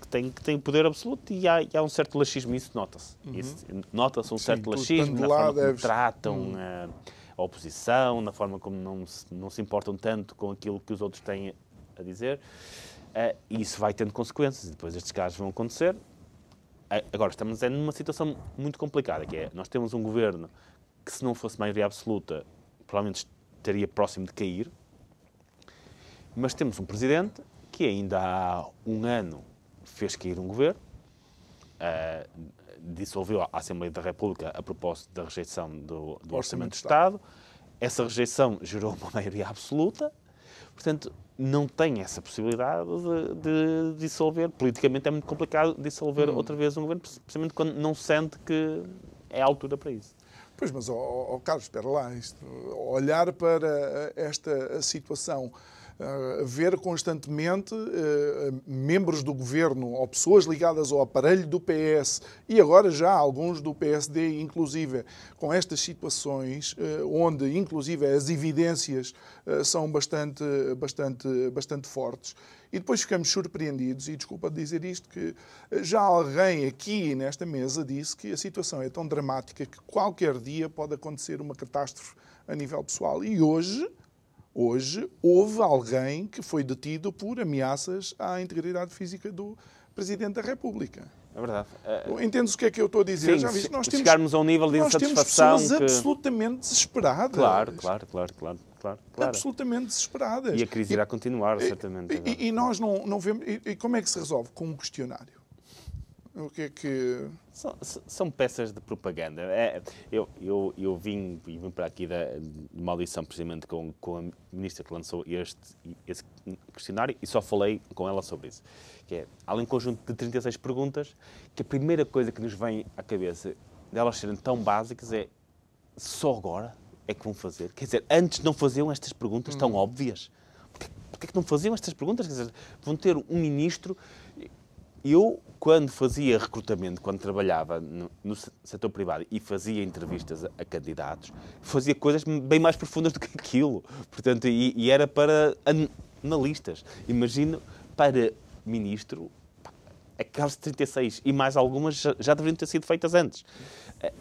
que tem, que tem poder absoluto e há, e há um certo laxismo, isso nota-se. Uhum. Nota-se um Sim, certo laxismo na forma como tratam. Hum. Uh, oposição, na forma como não se, não se importam tanto com aquilo que os outros têm a dizer. Uh, e isso vai tendo consequências e depois estes casos vão acontecer. Uh, agora, estamos é numa situação muito complicada, que é, nós temos um governo que se não fosse maioria absoluta, provavelmente estaria próximo de cair, mas temos um presidente que ainda há um ano fez cair um governo, uh, dissolveu a Assembleia da República a propósito da rejeição do, do Orçamento de Estado. Essa rejeição gerou uma maioria absoluta, portanto, não tem essa possibilidade de, de dissolver. Politicamente é muito complicado dissolver hum. outra vez um governo, precisamente quando não sente que é a altura para isso. Pois, mas, oh, oh Carlos, espera lá, isto, olhar para esta situação ver constantemente uh, membros do governo ou pessoas ligadas ao aparelho do PS e agora já alguns do PSD, inclusive, com estas situações, uh, onde inclusive as evidências são bastante, bastante, bastante fortes. E depois ficamos surpreendidos, e desculpa dizer isto, que já alguém aqui nesta mesa disse que a situação é tão dramática que qualquer dia pode acontecer uma catástrofe a nível pessoal. E hoje, Hoje houve alguém que foi detido por ameaças à integridade física do Presidente da República. É verdade. Uh, Entendes o que é que eu estou a dizer? Sim, Já viste? Nós temos, chegarmos a um nível de insatisfação. Nós temos pessoas que... absolutamente desesperadas. Claro, claro, claro, claro. Claro. Absolutamente desesperadas. E a crise irá continuar, certamente. E, e, nós não, não vemos. E, e como é que se resolve? Com um questionário. O que é que. São, são peças de propaganda. É, eu, eu, eu vim, vim para aqui da, de uma audição precisamente com, com a ministra que lançou este, este questionário e só falei com ela sobre isso. Que é, há um conjunto de 36 perguntas que a primeira coisa que nos vem à cabeça delas serem tão básicas é só agora é que vão fazer? Quer dizer, antes não faziam estas perguntas tão hum. óbvias? Porquê, porquê é que não faziam estas perguntas? Quer dizer, vão ter um ministro eu, quando fazia recrutamento, quando trabalhava no, no, setor privado e fazia entrevistas a, a, candidatos, fazia coisas bem mais profundas do que aquilo. Portanto, e, e era para analistas. Imagino para ministro, aquelas 36 e mais algumas já, já deveriam ter sido feitas antes. É,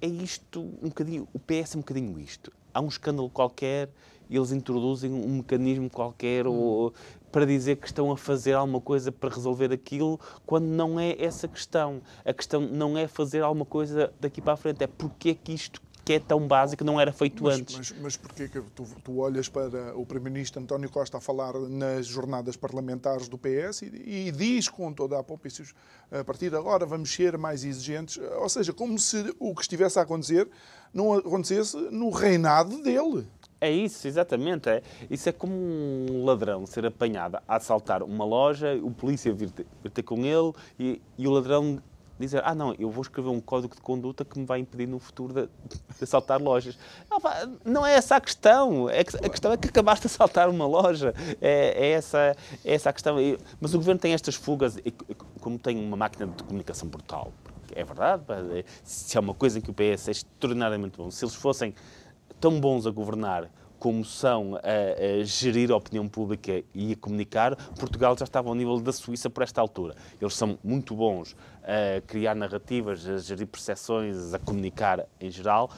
é isto um bocadinho, o PS é um bocadinho isto. Há um escândalo qualquer eles introduzem um mecanismo qualquer hum. ou para dizer que estão a fazer alguma coisa para resolver aquilo, quando não é essa questão. A questão não é fazer alguma coisa daqui para a frente, é porque é que isto que é tão básico não era feito mas, antes. Mas, mas porquê que tu, tu, olhas para o Primeiro-Ministro António Costa a falar nas jornadas parlamentares do PS e, e diz com toda a pompa a partir de agora vamos ser mais exigentes, ou seja, como se o que estivesse a acontecer não acontecesse no reinado dele. É isso, exatamente. É. Isso é como um ladrão ser apanhado a assaltar uma loja, o polícia vir ter, vir ter com ele e, e, o ladrão dizer, ah não, eu vou escrever um código de conduta que me vai impedir no futuro de, de assaltar lojas. Não, é essa a questão. É que, a questão é que acabaste de assaltar uma loja. É, é, essa, é essa a questão. Mas o governo tem estas fugas, como tem uma máquina de comunicação brutal. É verdade, se há uma coisa que o PS é extraordinariamente bom, se eles fossem tão bons a governar como são a, a, gerir a opinião pública e a comunicar, Portugal já estava ao nível da Suíça por esta altura. Eles são muito bons a criar narrativas, a gerir percepções, a comunicar em geral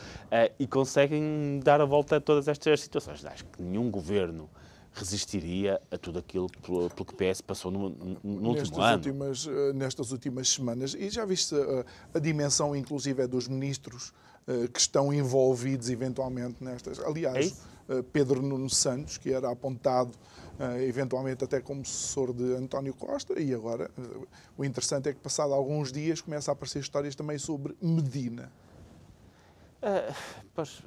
e conseguem dar a volta a todas estas situações. Acho que nenhum governo resistiria a tudo aquilo pelo, pelo que o PS passou no, no nestas último ano. Últimas, eh, nestas últimas semanas. E já viste a, eh, a dimensão, inclusive, é dos ministros que estão envolvidos eventualmente nestas. Aliás, uh, Pedro Nuno Santos, que era apontado uh, eventualmente até como sucessor de António Costa, e agora o interessante é que, passado alguns dias, começa a aparecer histórias também sobre Medina. pois,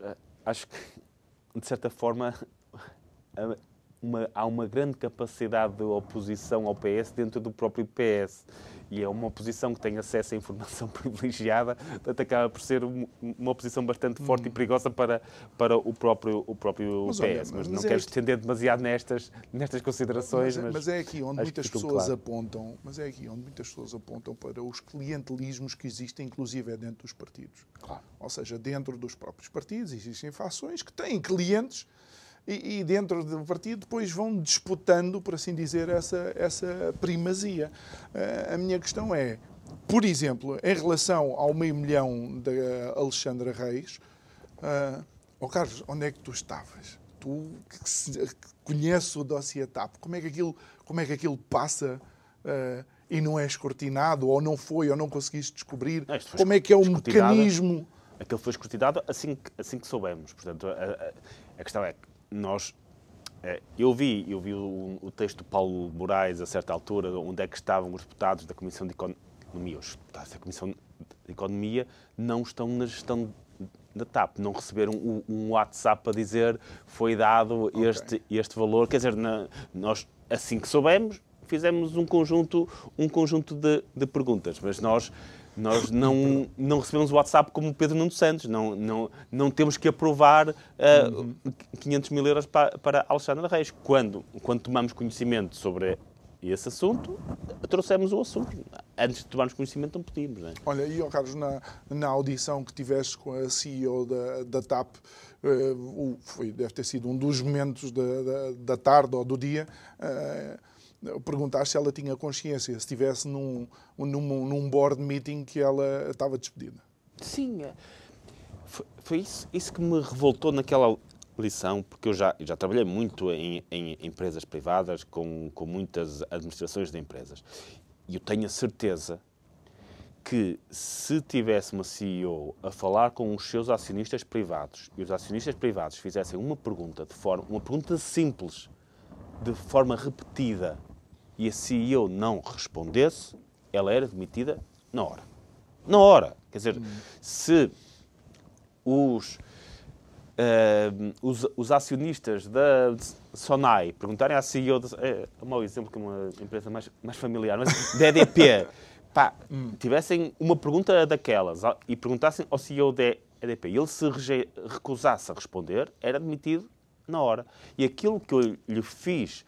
acho que, de certa forma, *laughs* uma, há uma grande capacidade de oposição ao PS dentro do próprio PS. E é uma oposição que tem acesso à informação *laughs* privilegiada, portanto acaba por ser uma oposição bastante forte hum. e perigosa para, para o próprio, o próprio mas, PS. Olha, mas, mas, não é quero estender demasiado nestas, nestas considerações. Mas, mas é aqui onde muitas pessoas claro. apontam, mas é aqui onde muitas pessoas apontam para os clientelismos que existem, inclusive é dentro dos partidos. Claro. Ou seja, dentro dos próprios partidos existem fações que têm clientes e, e, dentro do partido depois vão disputando, por assim dizer, essa, essa primazia. Uh, a minha questão é, por exemplo, em relação ao meio milhão da Alexandra Reis, uh, oh Carlos, onde é que tu estavas? Tu que conheces o dossiê TAP, como é que aquilo, como é que aquilo passa uh, e não é escrutinado, ou não foi, ou não conseguiste descobrir? Não, como é que é o mecanismo? Aquilo foi escrutinado assim que, assim que soubemos. Portanto, a, a, a questão é que nós eh, eu vi, eu vi o, o, texto do Paulo Moraes a certa altura, onde é que estavam os deputados da Comissão de Economia. Os deputados da Comissão de Economia não estão na gestão da TAP, não receberam um, um WhatsApp a dizer foi dado okay. este, este valor. Quer dizer, na, nós, assim que soubemos, fizemos um conjunto, um conjunto de, de perguntas, mas nós nós *coughs* não, não recebemos o WhatsApp como o Pedro Nuno Santos. Não, não, não temos que aprovar uh, uhum. 500 mil euros para, para Alexandre Reis. Quando, quando tomamos conhecimento sobre esse assunto, trouxemos o assunto. Antes de tomarmos conhecimento, não podíamos. Não é? Olha, e, oh Carlos, na, na audição que tiveste com a CEO da, da TAP, uh, foi, deve ter sido um dos momentos da, da, da tarde ou do dia. Uh, perguntaste se ela tinha consciência, se estivesse num, num, num board meeting que ela estava despedida. Sim, é. foi, foi isso, isso que me revoltou naquela lição, porque eu já, já trabalhei muito em, em empresas privadas, com, com muitas administrações de empresas. E eu tenho a certeza que se tivesse uma CEO a falar com os seus acionistas privados e os acionistas privados fizessem uma pergunta de forma, uma pergunta simples, de forma repetida, e a CEO não respondesse, ela era demitida na hora. Na hora. Quer dizer, se os, uh, os, os, acionistas da Sonai perguntarem à CEO, é, é um mau exemplo que é uma empresa mais, mais familiar, mas da EDP, *laughs* pá, tivessem uma pergunta daquelas e perguntassem ao CEO da EDP e ele se recusasse a responder, era demitido na hora. E aquilo que eu lhe fiz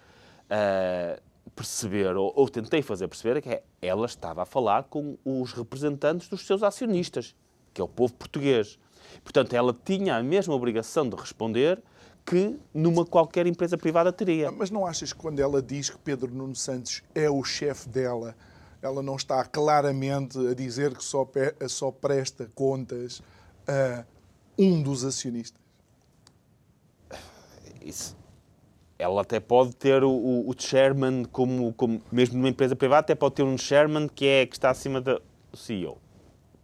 uh, perceber, ou, ou, tentei fazer perceber, é que ela estava a falar com os representantes dos seus acionistas, que é o povo português. Portanto, ela tinha a mesma obrigação de responder que numa qualquer empresa privada teria. Mas não achas que quando ela diz que Pedro Nuno Santos é o chefe dela, ela não está claramente a dizer que só, só presta contas a um dos acionistas? Isso, ela até pode ter o, o, chairman, como, como, mesmo numa empresa privada, até pode ter um chairman que, é, que está acima do CEO.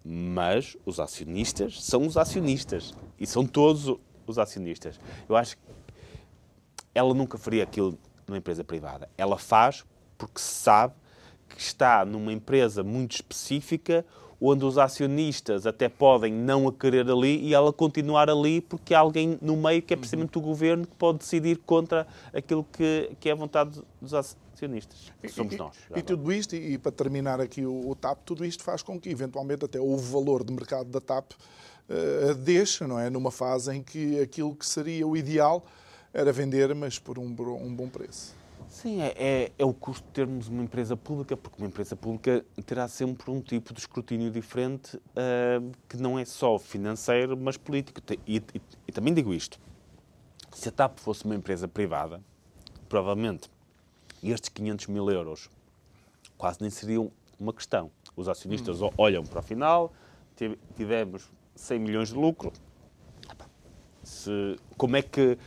Mas os acionistas são os acionistas. E são todos os acionistas. Eu acho que ela nunca faria aquilo numa empresa privada. Ela faz porque sabe que está numa empresa muito específica onde os acionistas até podem não a querer ali e ela continuar ali porque há alguém no meio que é precisamente o governo que pode decidir contra aquilo que, que é a vontade dos acionistas, que somos e, nós. E tudo isto, e, e, para terminar aqui o, o, TAP, tudo isto faz com que eventualmente até o valor de mercado da TAP uh, deixa, não é? Numa fase em que aquilo que seria o ideal era vender, mas por um, um bom preço. Sim, é, é, é, o custo de termos uma empresa pública, porque uma empresa pública terá sempre um tipo de escrutínio diferente, uh, que não é só financeiro, mas político. E, e, e, também digo isto: se a TAP fosse uma empresa privada, provavelmente estes 500 mil euros quase nem seriam uma questão. Os acionistas hum. olham para o final, tivemos 100 milhões de lucro. Se, como é que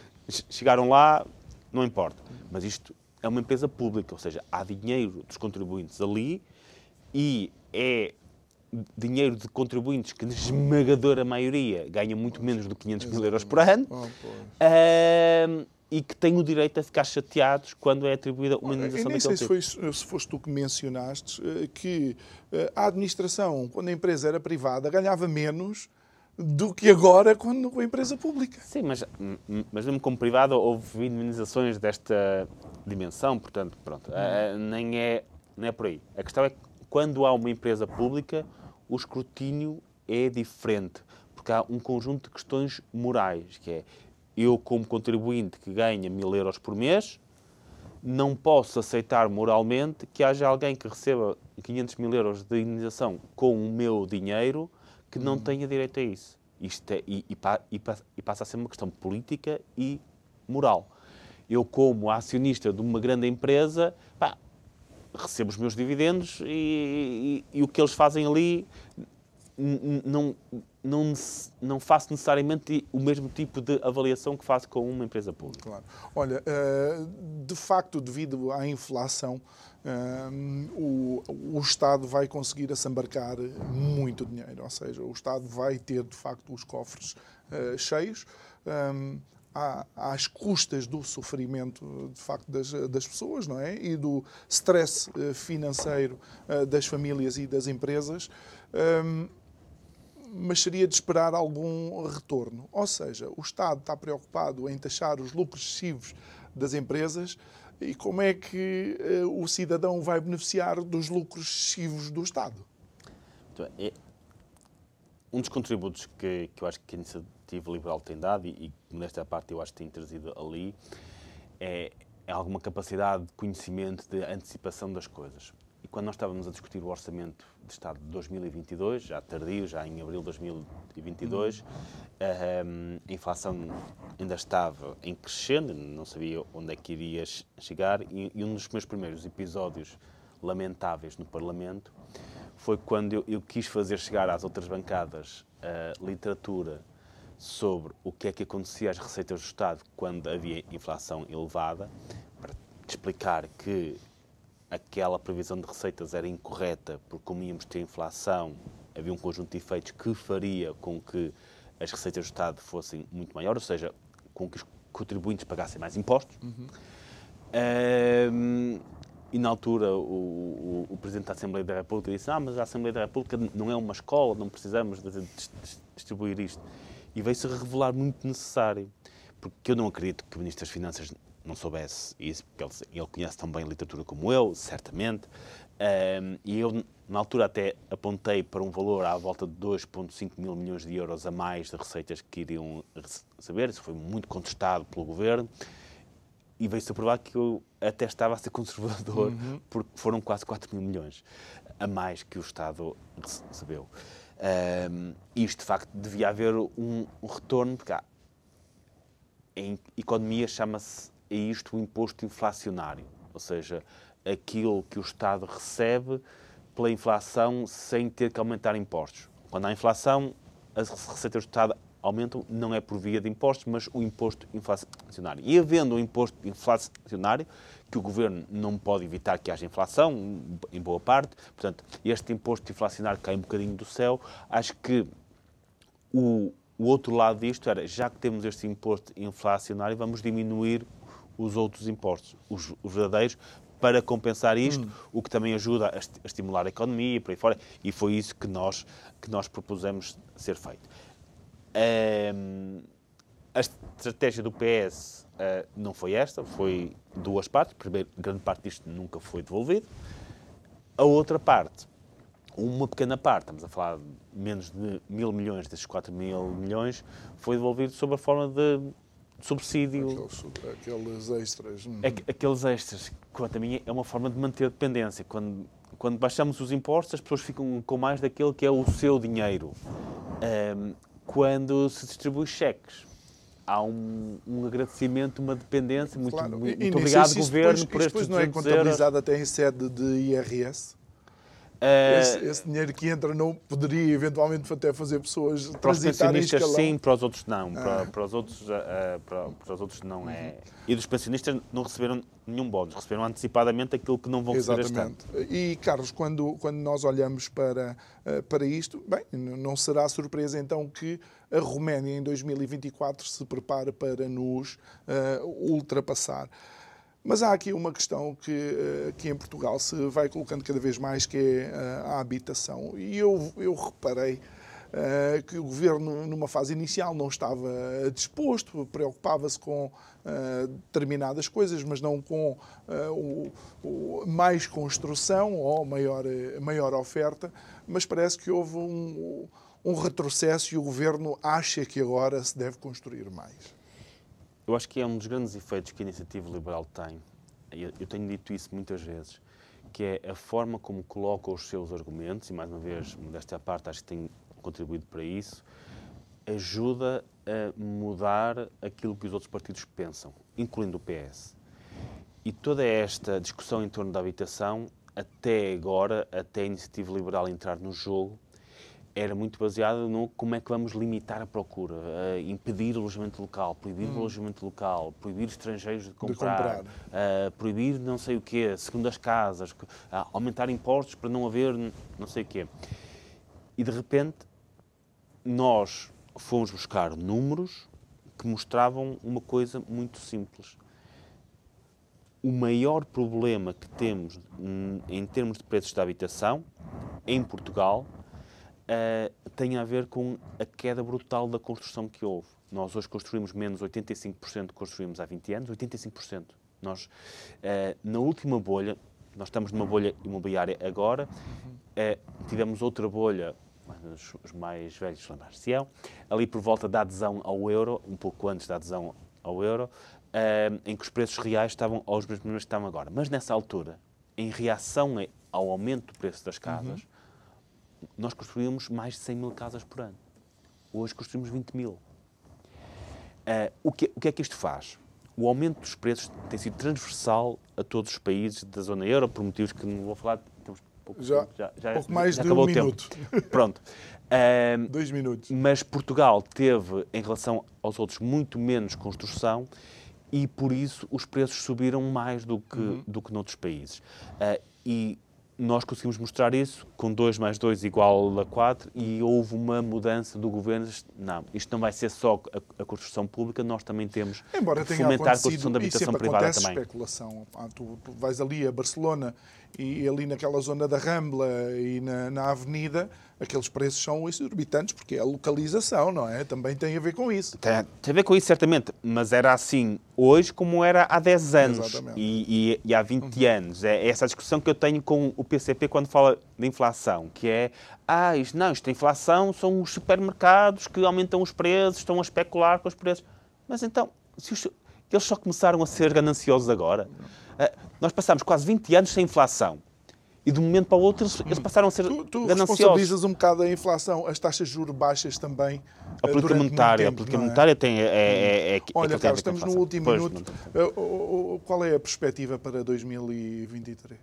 chegaram lá, não importa. Mas isto é uma empresa pública, ou seja, há dinheiro dos contribuintes ali e é dinheiro de contribuintes que, na esmagadora maioria, ganha muito menos do que 500 mil euros por ano e que têm o direito a ficar chateados quando é atribuída uma indenização daquele tipo. Nem sei se, foi, se foste tu que mencionaste eh, que eh, a administração, quando a empresa era privada, ganhava menos do que agora quando a empresa pública. Sim, mas, mas mesmo como privado houve indemnizações desta dimensão, portanto, pronto, uh, nem, é, nem é por aí. A questão é que quando há uma empresa pública, o escrutínio é diferente, porque há um conjunto de questões morais, que é eu, como contribuinte que ganha mil euros por mês, não posso aceitar moralmente que haja alguém que receba 500 mil euros de indenização com o meu dinheiro que não tenha direito a isso. Isto é, e, e, e, passa a ser uma questão política e moral. Eu, como acionista de uma grande empresa, pá, recebo os meus dividendos e, e, o que eles fazem ali não, não, não faço necessariamente o mesmo tipo de avaliação que faço com uma empresa pública. Claro. Olha, eh, de facto, devido à inflação, o, o Estado vai conseguir assambarcar muito dinheiro, ou seja, o Estado vai ter de facto os cofres uh, cheios. Às custas do sofrimento de facto das, das, pessoas não é e do stress financeiro das famílias e das empresas mas seria de esperar algum retorno ou seja o Estado está preocupado em taxar os lucros excessivos das empresas e como é que uh, o cidadão vai beneficiar dos lucros excessivos do Estado? Então, é um dos contributos que, que eu acho que a Iniciativa Liberal tem dado, e, e nesta parte eu acho que tem trazido ali, é, é alguma capacidade de conhecimento, de antecipação das coisas. Quando nós estávamos a discutir o Orçamento de Estado de 2022, já tardio, já em abril de 2022, uhum. a inflação ainda estava em crescendo, não sabia onde é que iria chegar, e, e um dos meus primeiros episódios lamentáveis no Parlamento foi quando eu, eu quis fazer chegar às outras bancadas a literatura sobre o que é que acontecia às receitas do Estado quando havia inflação elevada, para explicar que aquela previsão de receitas era incorreta, porque como íamos ter inflação, havia um conjunto de efeitos que faria com que as receitas do Estado fossem muito maiores, ou seja, com que os contribuintes pagassem mais impostos. Uhum. Um, e na altura o, o, o, Presidente da Assembleia da República disse ah, mas a Assembleia da República não é uma escola, não precisamos de, de, distribuir isto. E veio-se revelar muito necessário, porque eu não acredito que o Ministro das Finanças não soubesse isso, porque ele, ele conhece tão bem a literatura como eu, certamente. Um, e eu, na altura, até apontei para um valor à volta de 2,5 mil milhões de euros a mais de receitas que iriam receber. Isso foi muito contestado pelo governo. E veio-se a provar que eu até estava a ser conservador, uhum. porque foram quase 4 mil milhões a mais que o Estado recebeu. Um, isto, de facto, devia haver um, um retorno, porque há, em economia chama-se é isto o imposto inflacionário, ou seja, aquilo que o Estado recebe pela inflação sem ter que aumentar impostos. Quando há inflação, as receitas do Estado aumentam, não é por via de impostos, mas o imposto inflacionário. E havendo um imposto inflacionário, que o governo não pode evitar que haja inflação, em boa parte, portanto, este imposto inflacionário cai um bocadinho do céu, acho que o, o outro lado disto era, já que temos este imposto inflacionário, vamos diminuir os outros impostos, os, os verdadeiros, para compensar isto, hum. o que também ajuda a, estimular a economia e por aí fora, e foi isso que nós, que nós propusemos ser feito. Um, a estratégia do PS uh, eh, não foi esta, foi duas partes. Primeiro, grande parte disto nunca foi devolvido. A outra parte, uma pequena parte, estamos a falar de menos de mil milhões desses 4 mil milhões, foi devolvido sob a forma de subsídio. Aqueles, aqueles extras. Hum. Aqueles extras, quanto a mim, é uma forma de manter dependência. Quando, quando baixamos os impostos, as pessoas ficam com mais daquele que é o seu dinheiro. Um, quando se distribui cheques, há um, um, agradecimento, uma dependência. Muito, claro. muito, muito obrigado, Governo, depois, por estes depois não é contabilizado até em sede de IRS? Uh, esse, esse, dinheiro que entra não poderia eventualmente até fazer pessoas para os pensionistas sim, para os outros não. Ah. Para, para, os outros, uh, para, para, os outros não uhum. é. E dos pensionistas não receberam nenhum bónus, receberam antecipadamente aquilo que não vão receber Exatamente. E Carlos, quando, quando nós olhamos para, uh, para isto, bem, não será surpresa então que a Roménia em 2024 se prepare para nos ultrapassar. Mas há aqui uma questão que, eh, que em Portugal se vai colocando cada vez mais, que é eh, a habitação. E eu, eu reparei uh, que o governo, numa fase inicial, não estava disposto, preocupava-se com determinadas coisas, mas não com o, o, mais construção ou maior, maior oferta. Mas parece que houve um, um retrocesso e o governo acha que agora se deve construir mais. Eu acho que é um dos grandes efeitos que a iniciativa liberal tem, eu tenho dito isso muitas vezes, que é a forma como coloca os seus argumentos, e mais uma vez, modéstia à parte, acho que tem contribuído para isso, ajuda a mudar aquilo que os outros partidos pensam, incluindo o PS. E toda esta discussão em torno da habitação, até agora, até a iniciativa liberal entrar no jogo, era muito baseada no como é que vamos limitar a procura, uh, impedir o alojamento local, proibir hum. o alojamento local, proibir estrangeiros de comprar, de comprar. Uh, proibir não sei o quê, segundas casas, uh, aumentar impostos para não haver não sei o quê. E de repente nós fomos buscar números que mostravam uma coisa muito simples. O maior problema que temos em termos de preços de habitação em Portugal uh, tem a ver com a queda brutal da construção que houve. Nós hoje construímos menos 85% do que construímos há 20 anos, 85%. Nós, uh, na última bolha, nós estamos numa bolha imobiliária agora, uh, tivemos outra bolha, os, mais velhos lembrar-se-ão, ali por volta da adesão ao euro, um pouco antes da adesão ao euro, em que os preços reais estavam aos mesmos que estavam agora. Mas nessa altura, em reação ao aumento do preço das casas, uhum nós construímos mais de 100 mil casas por ano. Hoje construímos 20 mil. Uh, o, que, o que é que isto faz? O aumento dos preços tem sido transversal a todos os países da zona euro, por motivos que não vou falar. Temos pouco, já, já, já, pouco mais já de um minuto. *laughs* Pronto. Uh, Dois minutos. Mas Portugal teve, em relação aos outros, muito menos construção e, por isso, os preços subiram mais do que, uhum. do que noutros países. Uh, e nós conseguimos mostrar isso com 2 mais 2 igual a 4 e houve uma mudança do governo. Não, isto não vai ser só a, a construção pública, nós também temos Embora que fomentar a construção da habitação privada também. especulação. Ah, tu, tu vais ali a Barcelona e ali naquela zona da Rambla e na, na Avenida, aqueles preços são exorbitantes porque é a localização, não é? Também tem a ver com isso. Tem, tem a ver com isso, certamente, mas era assim hoje como era há 10 anos e, e, e, há 20 uhum. anos. É essa discussão que eu tenho com o PCP quando fala de inflação, que é, ah, isto, não, isto é inflação, são os supermercados que aumentam os preços, estão a especular com os preços. Mas então, se os, eles só começaram a ser gananciosos agora. Uh, nós passámos quase 20 anos sem inflação. E de um momento para o outro eles passaram a ser tu, tu responsabilizas um bocado a inflação, as taxas de juros baixas também. A política monetária, tempo, a política é? monetária tem. É, é, é, é Olha, Carlos, estamos no último pois, minuto. Não... Qual é a perspectiva para 2023?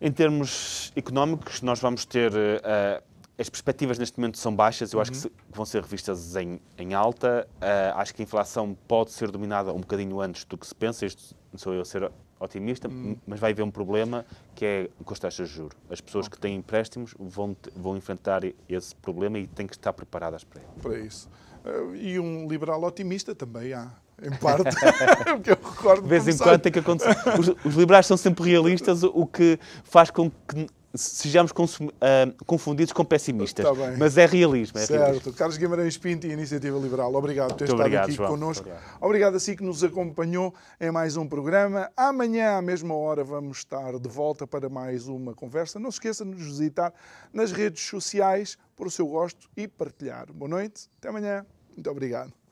Em termos económicos, nós vamos ter. Uh, as perspectivas neste momento são baixas, eu uhum. acho que, se, que, vão ser revistas em, em alta. Uh, acho que a inflação pode ser dominada um bocadinho antes do que se pensa. Isto sou eu a ser otimista, hum. mas vai haver um problema que é com as taxas de juros. As pessoas okay. que têm empréstimos vão, vão enfrentar esse problema e têm que estar preparadas para ele. Para isso. Eh, e um liberal otimista também há. em parte. *laughs* porque eu recordo de vez em quando tem que acontecer. Os, os, liberais são sempre realistas, o que faz com que sejamos uh, confundidos com pessimistas. Tá Mas é realismo. É certo. Realismo. Carlos Guimarães Pinto e Iniciativa Liberal, obrigado por ter Muito estado obrigado, aqui João. connosco. Obrigado. obrigado a si que nos acompanhou em mais um programa. Amanhã, à mesma hora, vamos estar de volta para mais uma conversa. Não se esqueça de nos visitar nas redes sociais por o seu gosto e partilhar. Boa noite, até amanhã. Muito obrigado.